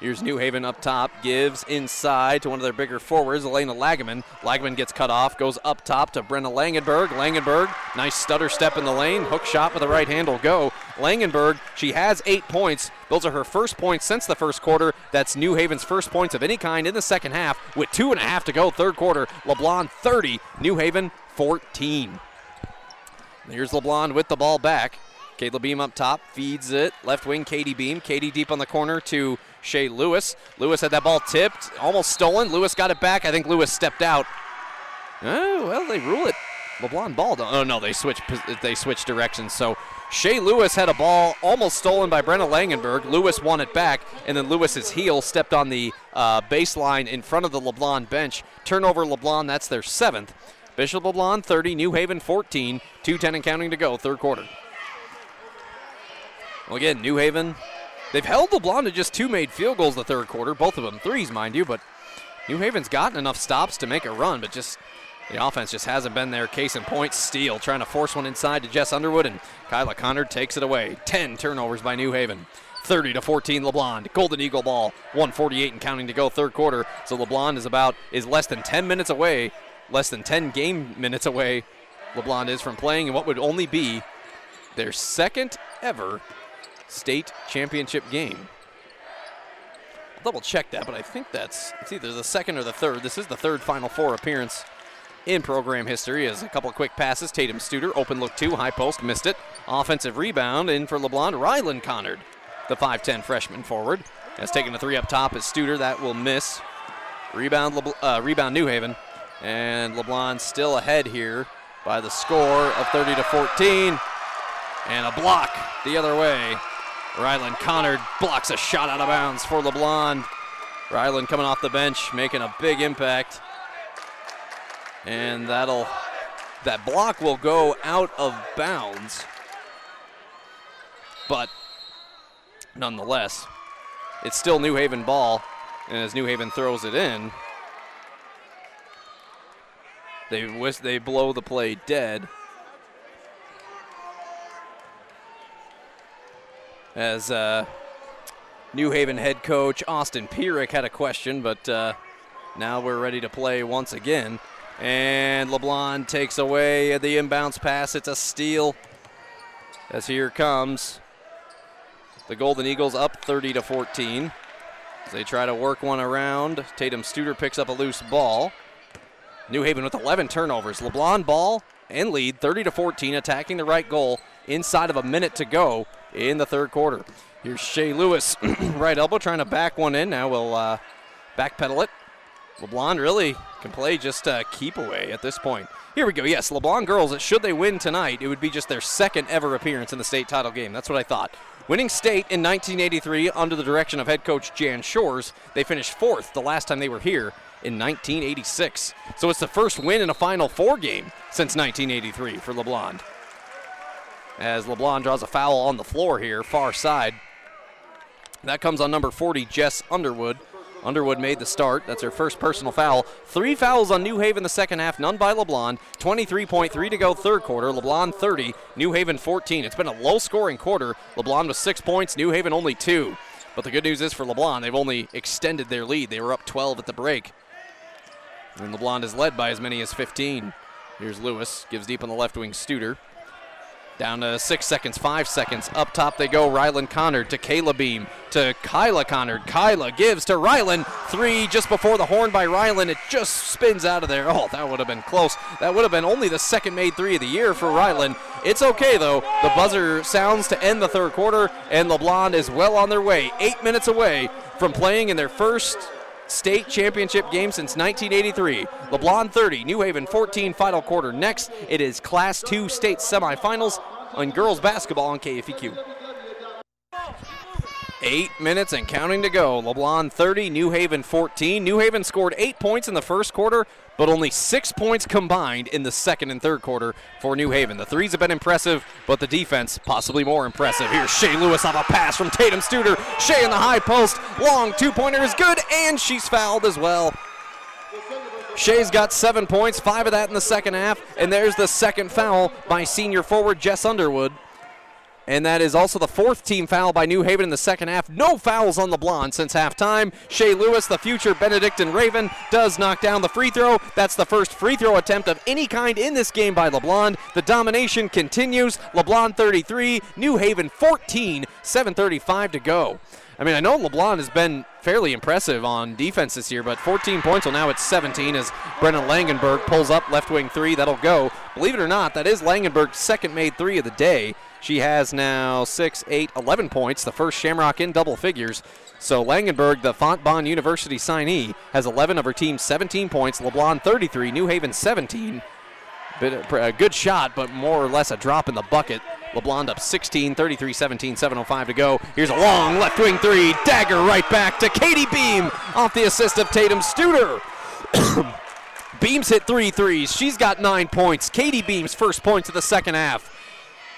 Here's New Haven up top, gives inside to one of their bigger forwards, Elena Lagaman. Lagaman gets cut off, goes up top to Brenna Langenberg. Langenberg, nice stutter step in the lane, hook shot with the right hand will go. Langenberg, she has eight points. Those are her first points since the first quarter. That's New Haven's first points of any kind in the second half with two and a half to go, third quarter. LeBlond 30, New Haven 14. Here's LeBlond with the ball back. Kayla Beam up top, feeds it. Left wing, Katie Beam. Katie deep on the corner to Shea Lewis. Lewis had that ball tipped, almost stolen. Lewis got it back. I think Lewis stepped out. Oh, well, they rule it. LeBlond ball. Oh, no, they switched, they switched directions. So Shea Lewis had a ball almost stolen by Brenna Langenberg. Lewis won it back, and then Lewis's heel stepped on the uh, baseline in front of the LeBlond bench. Turnover LeBlond, that's their seventh. Bishop LeBlond 30, New Haven 14, 210 and counting to go, third quarter. Well, again, New Haven They've held LeBlond to just two made field goals the third quarter, both of them threes, mind you, but New Haven's gotten enough stops to make a run, but just the offense just hasn't been there. Case in point, Steele trying to force one inside to Jess Underwood, and Kyla Connard takes it away. 10 turnovers by New Haven. 30 to 14 LeBlond. Golden Eagle ball. 148 and counting to go third quarter. So LeBlond is about is less than 10 minutes away, less than 10 game minutes away. LeBlond is from playing in what would only be their second ever state championship game. I'll double check that, but I think that's it's either the second or the third. This is the third Final Four appearance in program history as a couple quick passes. Tatum Studer, open look two, high post, missed it. Offensive rebound in for LeBlond. Rylan Connard, the 5'10 freshman forward, has taken a three up top as Studer. That will miss. Rebound, Le- uh, rebound New Haven. And LeBlond still ahead here by the score of 30 to 14. And a block the other way Ryland Connard blocks a shot out of bounds for LeBlond. Ryland coming off the bench, making a big impact. And that'll that block will go out of bounds. But nonetheless, it's still New Haven ball. And as New Haven throws it in, they they blow the play dead. As uh, New Haven head coach Austin Pierik had a question, but uh, now we're ready to play once again. And LeBlond takes away the inbounds pass. It's a steal. As here comes the Golden Eagles up 30 to 14. As they try to work one around. Tatum Studer picks up a loose ball. New Haven with 11 turnovers. LeBlond ball and lead 30 to 14, attacking the right goal inside of a minute to go in the third quarter. Here's Shea Lewis, right elbow, trying to back one in. Now we'll uh, backpedal it. LeBlond really can play just uh, keep away at this point. Here we go. Yes, LeBlond girls, should they win tonight, it would be just their second ever appearance in the state title game. That's what I thought. Winning state in 1983 under the direction of head coach Jan Shores, they finished fourth the last time they were here in 1986. So it's the first win in a Final Four game since 1983 for LeBlond as LeBlond draws a foul on the floor here, far side. That comes on number 40, Jess Underwood. Underwood made the start. That's her first personal foul. Three fouls on New Haven the second half, none by LeBlond. 23.3 to go third quarter. LeBlond 30, New Haven 14. It's been a low scoring quarter. LeBlond with six points, New Haven only two. But the good news is for LeBlond, they've only extended their lead. They were up 12 at the break. And LeBlond is led by as many as 15. Here's Lewis, gives deep on the left wing Studer. Down to six seconds, five seconds. Up top they go. Rylan Connard to Kayla Beam. to Kyla Connard. Kyla gives to Ryland. Three just before the horn by Ryland. It just spins out of there. Oh, that would have been close. That would have been only the second made three of the year for Ryland. It's okay, though. The buzzer sounds to end the third quarter, and LeBlond is well on their way. Eight minutes away from playing in their first state championship game since 1983. LeBlond 30, New Haven 14 final quarter. Next, it is Class 2 state semifinals on girls basketball on KFEQ. Eight minutes and counting to go. LeBlond 30, New Haven 14. New Haven scored eight points in the first quarter, but only six points combined in the second and third quarter for New Haven. The threes have been impressive, but the defense possibly more impressive. Here's Shea Lewis off a pass from Tatum Studer. Shea in the high post. Long two pointer is good, and she's fouled as well. Shea's got seven points, five of that in the second half, and there's the second foul by senior forward Jess Underwood. And that is also the fourth team foul by New Haven in the second half. No fouls on the blonde since halftime. Shea Lewis, the future Benedictine Raven, does knock down the free throw. That's the first free throw attempt of any kind in this game by LeBlond. The domination continues. LeBlond 33, New Haven 14, 7.35 to go. I mean, I know LeBlond has been fairly impressive on defense this year, but 14 points, well, now it's 17 as Brenna Langenberg pulls up left wing three. That'll go. Believe it or not, that is Langenberg's second made three of the day. She has now 6, 8, 11 points, the first Shamrock in double figures. So Langenberg, the Fontbonne University signee, has 11 of her team's 17 points. LeBlond 33, New Haven 17. Bit, a good shot, but more or less a drop in the bucket. LeBlond up 16, 33 17, 7.05 to go. Here's a long left wing three. Dagger right back to Katie Beam off the assist of Tatum Studer. Beams hit three threes. She's got nine points. Katie Beam's first points of the second half.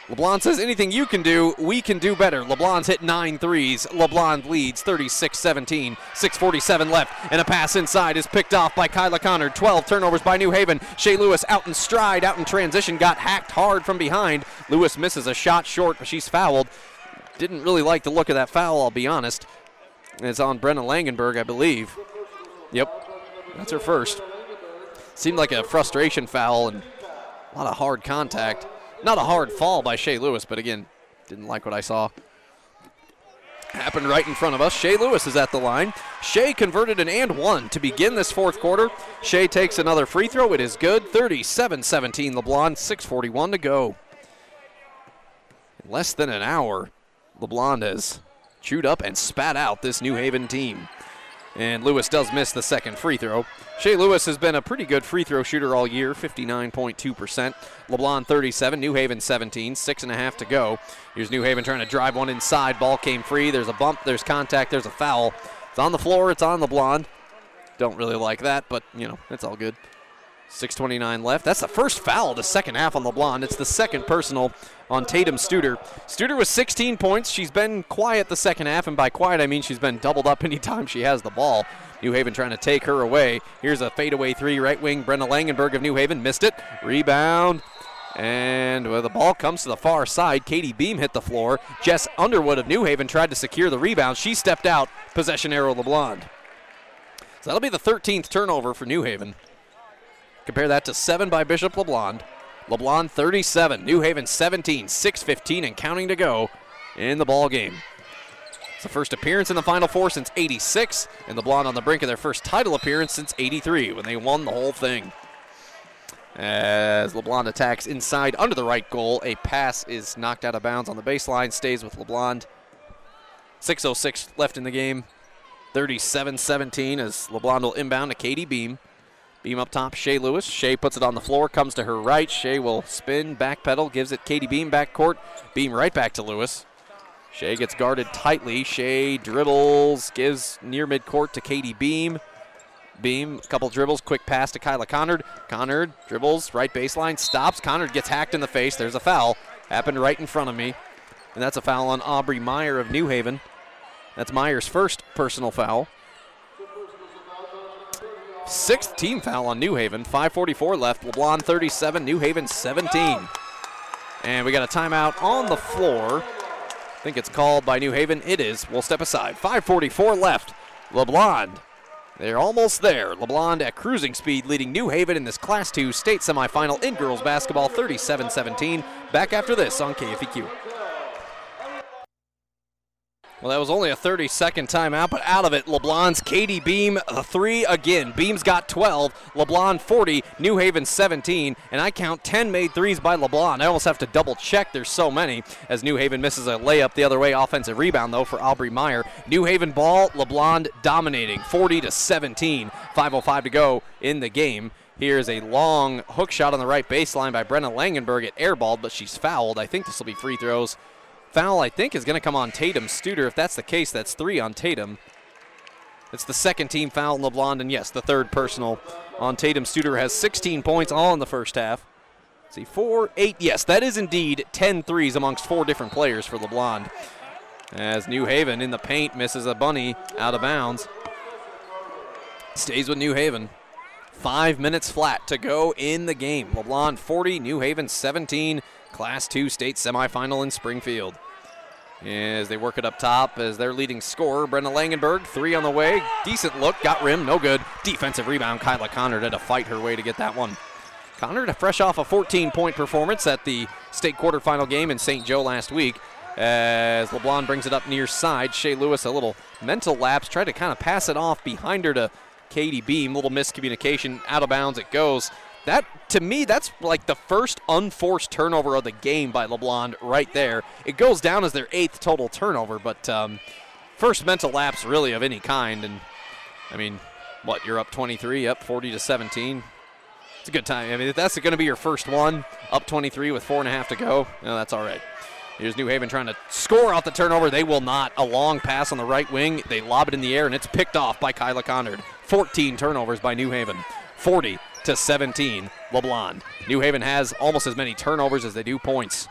LeBlond says anything you can do, we can do better. LeBlond's hit nine threes. LeBlond leads 36 17. 6.47 left, and a pass inside is picked off by Kyla Connard. 12 turnovers by New Haven. Shea Lewis out in stride, out in transition, got hacked hard from behind. Lewis misses a shot short, but she's fouled. Didn't really like the look of that foul, I'll be honest. It's on Brenna Langenberg, I believe. Yep, that's her first. Seemed like a frustration foul and a lot of hard contact. Not a hard fall by Shea Lewis, but again, didn't like what I saw. Happened right in front of us. Shea Lewis is at the line. Shea converted an and one to begin this fourth quarter. Shea takes another free throw. It is good. 37 17 LeBlond, 6.41 to go. In less than an hour, LeBlond has chewed up and spat out this New Haven team. And Lewis does miss the second free throw. Shea Lewis has been a pretty good free throw shooter all year, 59.2%. LeBlond 37, New Haven 17, six and a half to go. Here's New Haven trying to drive one inside. Ball came free. There's a bump, there's contact, there's a foul. It's on the floor, it's on LeBlond. Don't really like that, but, you know, it's all good. 6.29 left. That's the first foul the second half on LeBlond. It's the second personal on Tatum Studer. Studer with 16 points. She's been quiet the second half, and by quiet I mean she's been doubled up anytime she has the ball. New Haven trying to take her away. Here's a fadeaway three, right wing. Brenna Langenberg of New Haven missed it. Rebound. And well, the ball comes to the far side. Katie Beam hit the floor. Jess Underwood of New Haven tried to secure the rebound. She stepped out. Possession arrow LeBlond. So that'll be the 13th turnover for New Haven. Compare that to seven by Bishop LeBlond. LeBlond 37, New Haven 17, 6:15 and counting to go in the ball game. It's the first appearance in the Final Four since 86, and the Blonde on the brink of their first title appearance since 83 when they won the whole thing. As LeBlond attacks inside under the right goal, a pass is knocked out of bounds on the baseline, stays with LeBlond. 6.06 left in the game. 37 17 as LeBlond will inbound to Katie Beam. Beam up top, Shea Lewis. Shea puts it on the floor, comes to her right. Shea will spin, back pedal, gives it Katie Beam back court. Beam right back to Lewis. Shea gets guarded tightly. Shea dribbles, gives near midcourt to Katie Beam. Beam, a couple dribbles, quick pass to Kyla Connard. Connard dribbles, right baseline, stops. Connard gets hacked in the face. There's a foul. Happened right in front of me. And that's a foul on Aubrey Meyer of New Haven. That's Meyer's first personal foul. Sixth team foul on New Haven. 5.44 left. LeBlond 37, New Haven 17. And we got a timeout on the floor. I think it's called by New Haven. It is. We'll step aside. 5.44 left. LeBlond. They're almost there. LeBlond at cruising speed leading New Haven in this Class 2 state semifinal in girls basketball 37 17. Back after this on KFEQ. Well, that was only a 30 second timeout, but out of it, LeBlond's Katie Beam, a three again. Beam's got 12, LeBlond 40, New Haven 17, and I count 10 made threes by LeBlond. I almost have to double check, there's so many, as New Haven misses a layup the other way. Offensive rebound, though, for Aubrey Meyer. New Haven ball, LeBlond dominating, 40 to 17. 5.05 to go in the game. Here's a long hook shot on the right baseline by Brenna Langenberg at airballed, but she's fouled. I think this will be free throws Foul, I think, is going to come on Tatum Studer. If that's the case, that's three on Tatum. It's the second team foul on LeBlond, and yes, the third personal on Tatum Studer has 16 points all in the first half. Let's see, four, eight, yes, that is indeed 10 threes amongst four different players for LeBlond. As New Haven in the paint misses a bunny out of bounds. Stays with New Haven. Five minutes flat to go in the game. LeBlond 40, New Haven 17. Class 2 state semifinal in Springfield. As they work it up top as their leading scorer, Brenda Langenberg, three on the way. Decent look, got rim, no good. Defensive rebound, Kyla Connard had to fight her way to get that one. Connard, fresh off a 14 point performance at the state quarterfinal game in St. Joe last week. As LeBlond brings it up near side, Shea Lewis a little mental lapse, tried to kind of pass it off behind her to Katie Beam. Little miscommunication, out of bounds it goes. That to me, that's like the first unforced turnover of the game by LeBlond right there. It goes down as their eighth total turnover, but um, first mental lapse really of any kind. And I mean, what you're up 23, up 40 to 17. It's a good time. I mean, if that's going to be your first one, up 23 with four and a half to go, you know, that's all right. Here's New Haven trying to score out the turnover. They will not. A long pass on the right wing. They lob it in the air, and it's picked off by Kyla Connard. 14 turnovers by New Haven. 40 to 17, LeBlond. New Haven has almost as many turnovers as they do points.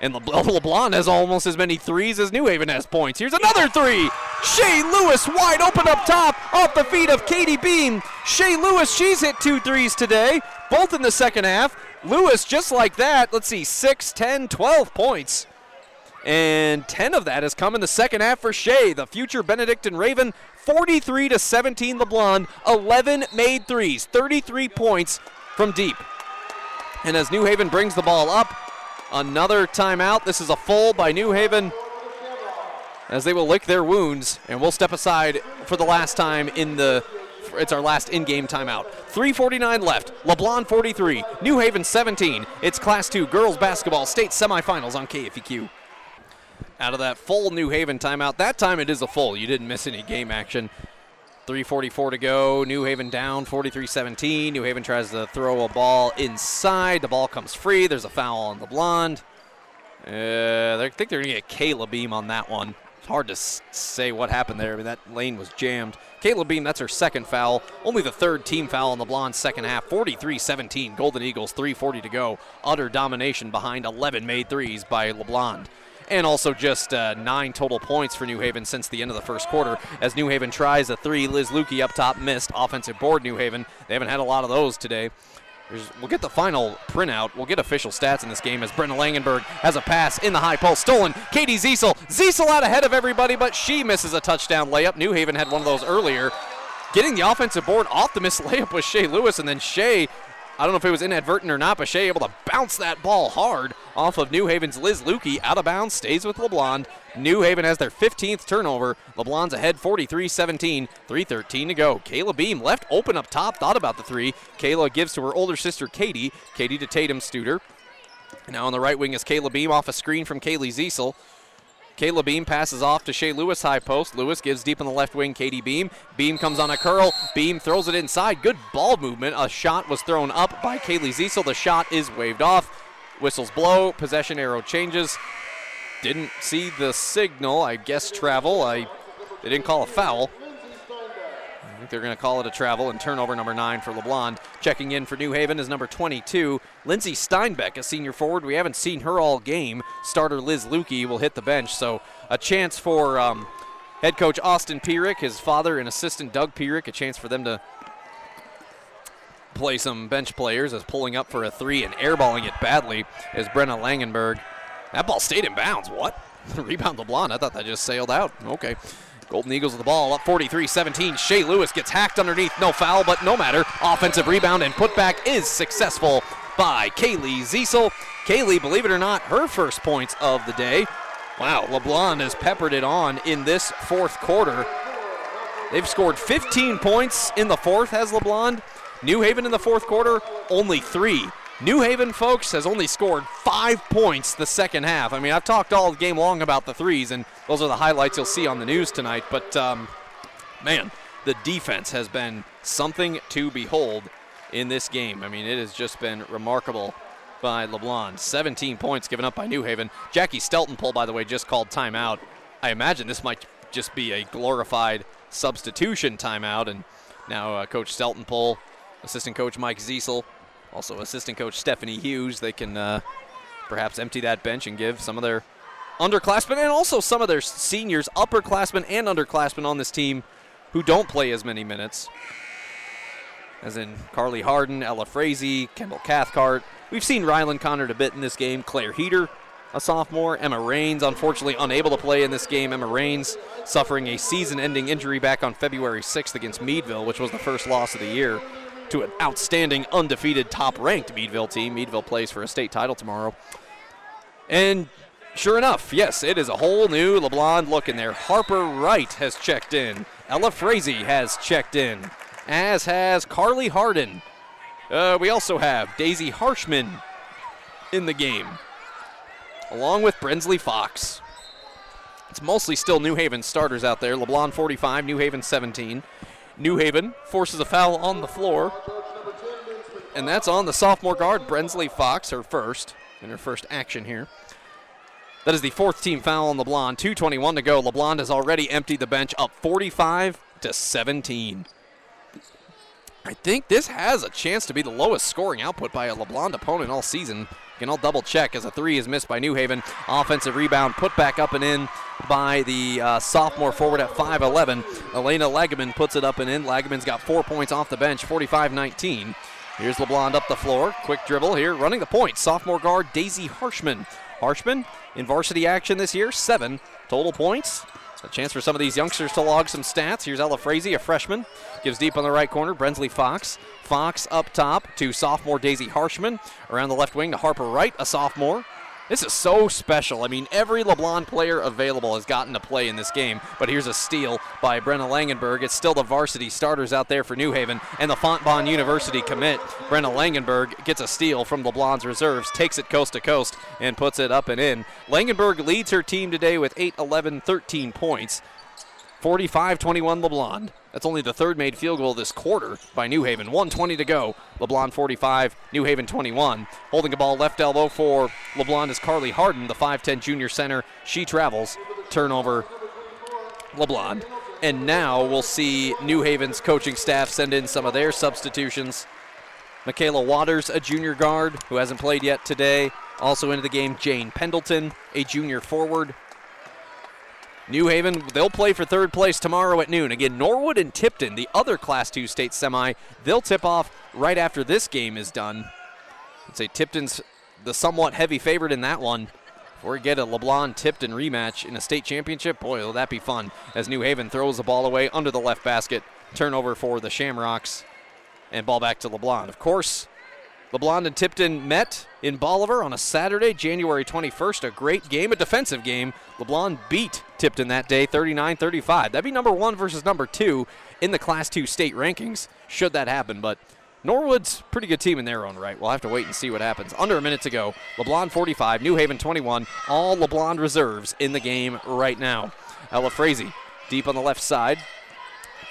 And Le- LeBlond has almost as many threes as New Haven has points. Here's another three. Shea Lewis wide open up top, off the feet of Katie Beam. Shea Lewis, she's hit two threes today, both in the second half. Lewis, just like that, let's see, 6, 10, 12 points. And 10 of that has come in the second half for Shea, the future Benedictine Raven, 43 to 17 LeBlond, 11 made threes, 33 points from deep. And as New Haven brings the ball up, another timeout. This is a full by New Haven as they will lick their wounds, and we'll step aside for the last time in the. It's our last in-game timeout. 3:49 left. LeBlond 43, New Haven 17. It's Class 2 girls basketball state semifinals on KFEQ out of that full New Haven timeout. That time it is a full. You didn't miss any game action. 3.44 to go. New Haven down 43 17. New Haven tries to throw a ball inside. The ball comes free. There's a foul on the blonde. Uh, I think they're going to get Kayla Beam on that one. It's hard to say what happened there. I mean, that lane was jammed. Kayla Beam, that's her second foul. Only the third team foul on the blonde second half. 43 17. Golden Eagles, 3.40 to go. Utter domination behind 11 made threes by LeBlond and also just uh, nine total points for New Haven since the end of the first quarter. As New Haven tries a three, Liz Lukey up top missed. Offensive board, New Haven. They haven't had a lot of those today. There's, we'll get the final printout. We'll get official stats in this game as Brenna Langenberg has a pass in the high post. Stolen. Katie Ziesel. Ziesel out ahead of everybody, but she misses a touchdown layup. New Haven had one of those earlier. Getting the offensive board off the missed layup was Shea Lewis, and then Shea I don't know if it was inadvertent or not, but Shea able to bounce that ball hard off of New Haven's Liz Lukey. Out of bounds, stays with LeBlond. New Haven has their 15th turnover. LeBlond's ahead 43 17, 3.13 to go. Kayla Beam left open up top, thought about the three. Kayla gives to her older sister Katie. Katie to Tatum Studer. Now on the right wing is Kayla Beam off a screen from Kaylee Ziesel. Kayla Beam passes off to Shea Lewis high post. Lewis gives deep in the left wing. Katie Beam. Beam comes on a curl. Beam throws it inside. Good ball movement. A shot was thrown up by Kaylee Ziesel. The shot is waved off. Whistles blow. Possession arrow changes. Didn't see the signal. I guess travel. I they didn't call a foul. Think they're going to call it a travel and turnover number nine for LeBlond. Checking in for New Haven is number 22, Lindsay Steinbeck, a senior forward. We haven't seen her all game. Starter Liz Lukey will hit the bench, so a chance for um, head coach Austin Pierik, his father and assistant Doug Pierik, a chance for them to play some bench players as pulling up for a three and airballing it badly is Brenna Langenberg. That ball stayed in bounds. What? Rebound LeBlond. I thought that just sailed out. Okay. Golden Eagles with the ball up 43 17. Shea Lewis gets hacked underneath. No foul, but no matter. Offensive rebound and putback is successful by Kaylee Ziesel. Kaylee, believe it or not, her first points of the day. Wow, LeBlond has peppered it on in this fourth quarter. They've scored 15 points in the fourth, has LeBlond. New Haven in the fourth quarter, only three. New Haven, folks, has only scored five points the second half. I mean, I've talked all game long about the threes, and those are the highlights you'll see on the news tonight. But, um, man, the defense has been something to behold in this game. I mean, it has just been remarkable by LeBlond. 17 points given up by New Haven. Jackie Steltenpool, by the way, just called timeout. I imagine this might just be a glorified substitution timeout, and now uh, Coach Steltenpool, assistant coach Mike Ziesel, also assistant coach Stephanie Hughes, they can uh, perhaps empty that bench and give some of their underclassmen and also some of their seniors, upperclassmen and underclassmen on this team who don't play as many minutes. As in Carly Harden, Ella Frazee, Kendall Cathcart. We've seen Ryland Connard a bit in this game. Claire Heater, a sophomore. Emma Rains, unfortunately unable to play in this game. Emma Rains suffering a season ending injury back on February 6th against Meadville, which was the first loss of the year to an outstanding, undefeated, top ranked Meadville team. Meadville plays for a state title tomorrow. And sure enough, yes, it is a whole new LeBlond look in there. Harper Wright has checked in. Ella Frazee has checked in, as has Carly Harden. Uh, we also have Daisy Harshman in the game, along with Brensley Fox. It's mostly still New Haven starters out there. LeBlond 45, New Haven 17. New Haven forces a foul on the floor. And that's on the sophomore guard, Brensley Fox, her first, in her first action here. That is the fourth team foul on LeBlond. 2.21 to go. LeBlond has already emptied the bench up 45 to 17. I think this has a chance to be the lowest scoring output by a LeBlond opponent all season. Again, I'll double check as a three is missed by New Haven. Offensive rebound put back up and in by the uh, sophomore forward at 5'11. Elena Lageman puts it up and in. Lageman's got four points off the bench, 45 19. Here's LeBlond up the floor. Quick dribble here, running the point. Sophomore guard Daisy Harshman. Harshman in varsity action this year, seven total points. A chance for some of these youngsters to log some stats. Here's Ella Frazee, a freshman. Gives deep on the right corner. Brensley Fox. Fox up top to sophomore Daisy Harshman. Around the left wing to Harper Wright, a sophomore. This is so special. I mean, every LeBlond player available has gotten to play in this game. But here's a steal by Brenna Langenberg. It's still the varsity starters out there for New Haven. And the Fontbonne University commit, Brenna Langenberg, gets a steal from LeBlond's reserves, takes it coast to coast, and puts it up and in. Langenberg leads her team today with 8, 11, 13 points. 45 21 LeBlond. That's only the third made field goal this quarter by New Haven. 120 to go. LeBlond 45, New Haven 21. Holding a ball left elbow for LeBlond is Carly Harden, the 5'10 junior center. She travels. Turnover, LeBlond. And now we'll see New Haven's coaching staff send in some of their substitutions. Michaela Waters, a junior guard who hasn't played yet today. Also into the game, Jane Pendleton, a junior forward. New Haven, they'll play for third place tomorrow at noon. Again, Norwood and Tipton, the other Class 2 state semi, they'll tip off right after this game is done. I'd say Tipton's the somewhat heavy favorite in that one. If we get a LeBlond Tipton rematch in a state championship, boy, will that be fun. As New Haven throws the ball away under the left basket. Turnover for the Shamrocks. And ball back to LeBlond. Of course, LeBlond and Tipton met in Bolivar on a Saturday, January 21st. A great game, a defensive game. LeBlond beat Tipton that day 39 35. That'd be number one versus number two in the Class 2 state rankings, should that happen. But Norwood's pretty good team in their own right. We'll have to wait and see what happens. Under a minute to go. LeBlond 45, New Haven 21. All LeBlond reserves in the game right now. Ella Frazee deep on the left side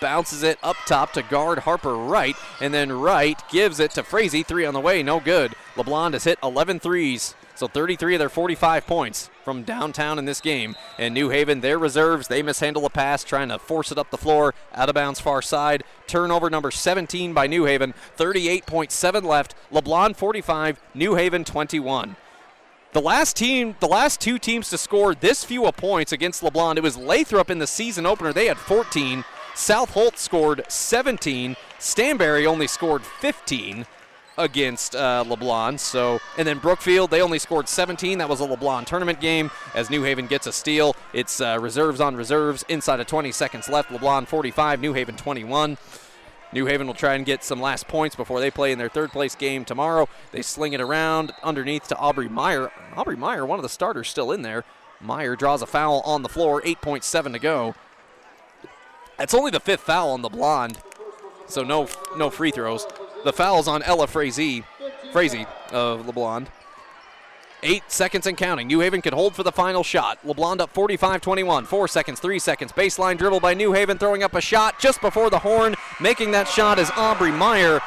bounces it up top to guard Harper Wright, and then Wright gives it to Frazee. Three on the way, no good. LeBlond has hit 11 threes, so 33 of their 45 points from downtown in this game. And New Haven, their reserves, they mishandle a pass, trying to force it up the floor, out of bounds far side. Turnover number 17 by New Haven, 38.7 left. LeBlond 45, New Haven 21. The last team, the last two teams to score this few points against LeBlond, it was Lathrop in the season opener. They had 14. South Holt scored 17. Stanberry only scored 15 against uh, LeBlond. So, and then Brookfield, they only scored 17. That was a LeBlond tournament game. As New Haven gets a steal, it's uh, reserves on reserves. Inside of 20 seconds left. LeBlond 45, New Haven 21. New Haven will try and get some last points before they play in their third place game tomorrow. They sling it around underneath to Aubrey Meyer. Aubrey Meyer, one of the starters, still in there. Meyer draws a foul on the floor, 8.7 to go. That's only the fifth foul on the blonde, so no no free throws. The foul's on Ella Frazee, Frazee of LeBlond. Eight seconds and counting. New Haven can hold for the final shot. LeBlond up 45 21. Four seconds, three seconds. Baseline dribble by New Haven, throwing up a shot just before the horn. Making that shot is Aubrey Meyer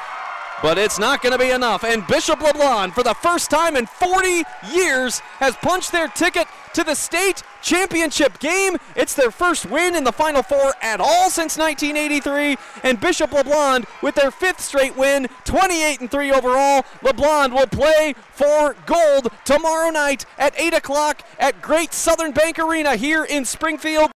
but it's not going to be enough. And Bishop LeBlond, for the first time in 40 years, has punched their ticket to the state championship game. It's their first win in the Final Four at all since 1983. And Bishop LeBlond, with their fifth straight win, 28 and 3 overall, LeBlond will play for gold tomorrow night at 8 o'clock at Great Southern Bank Arena here in Springfield.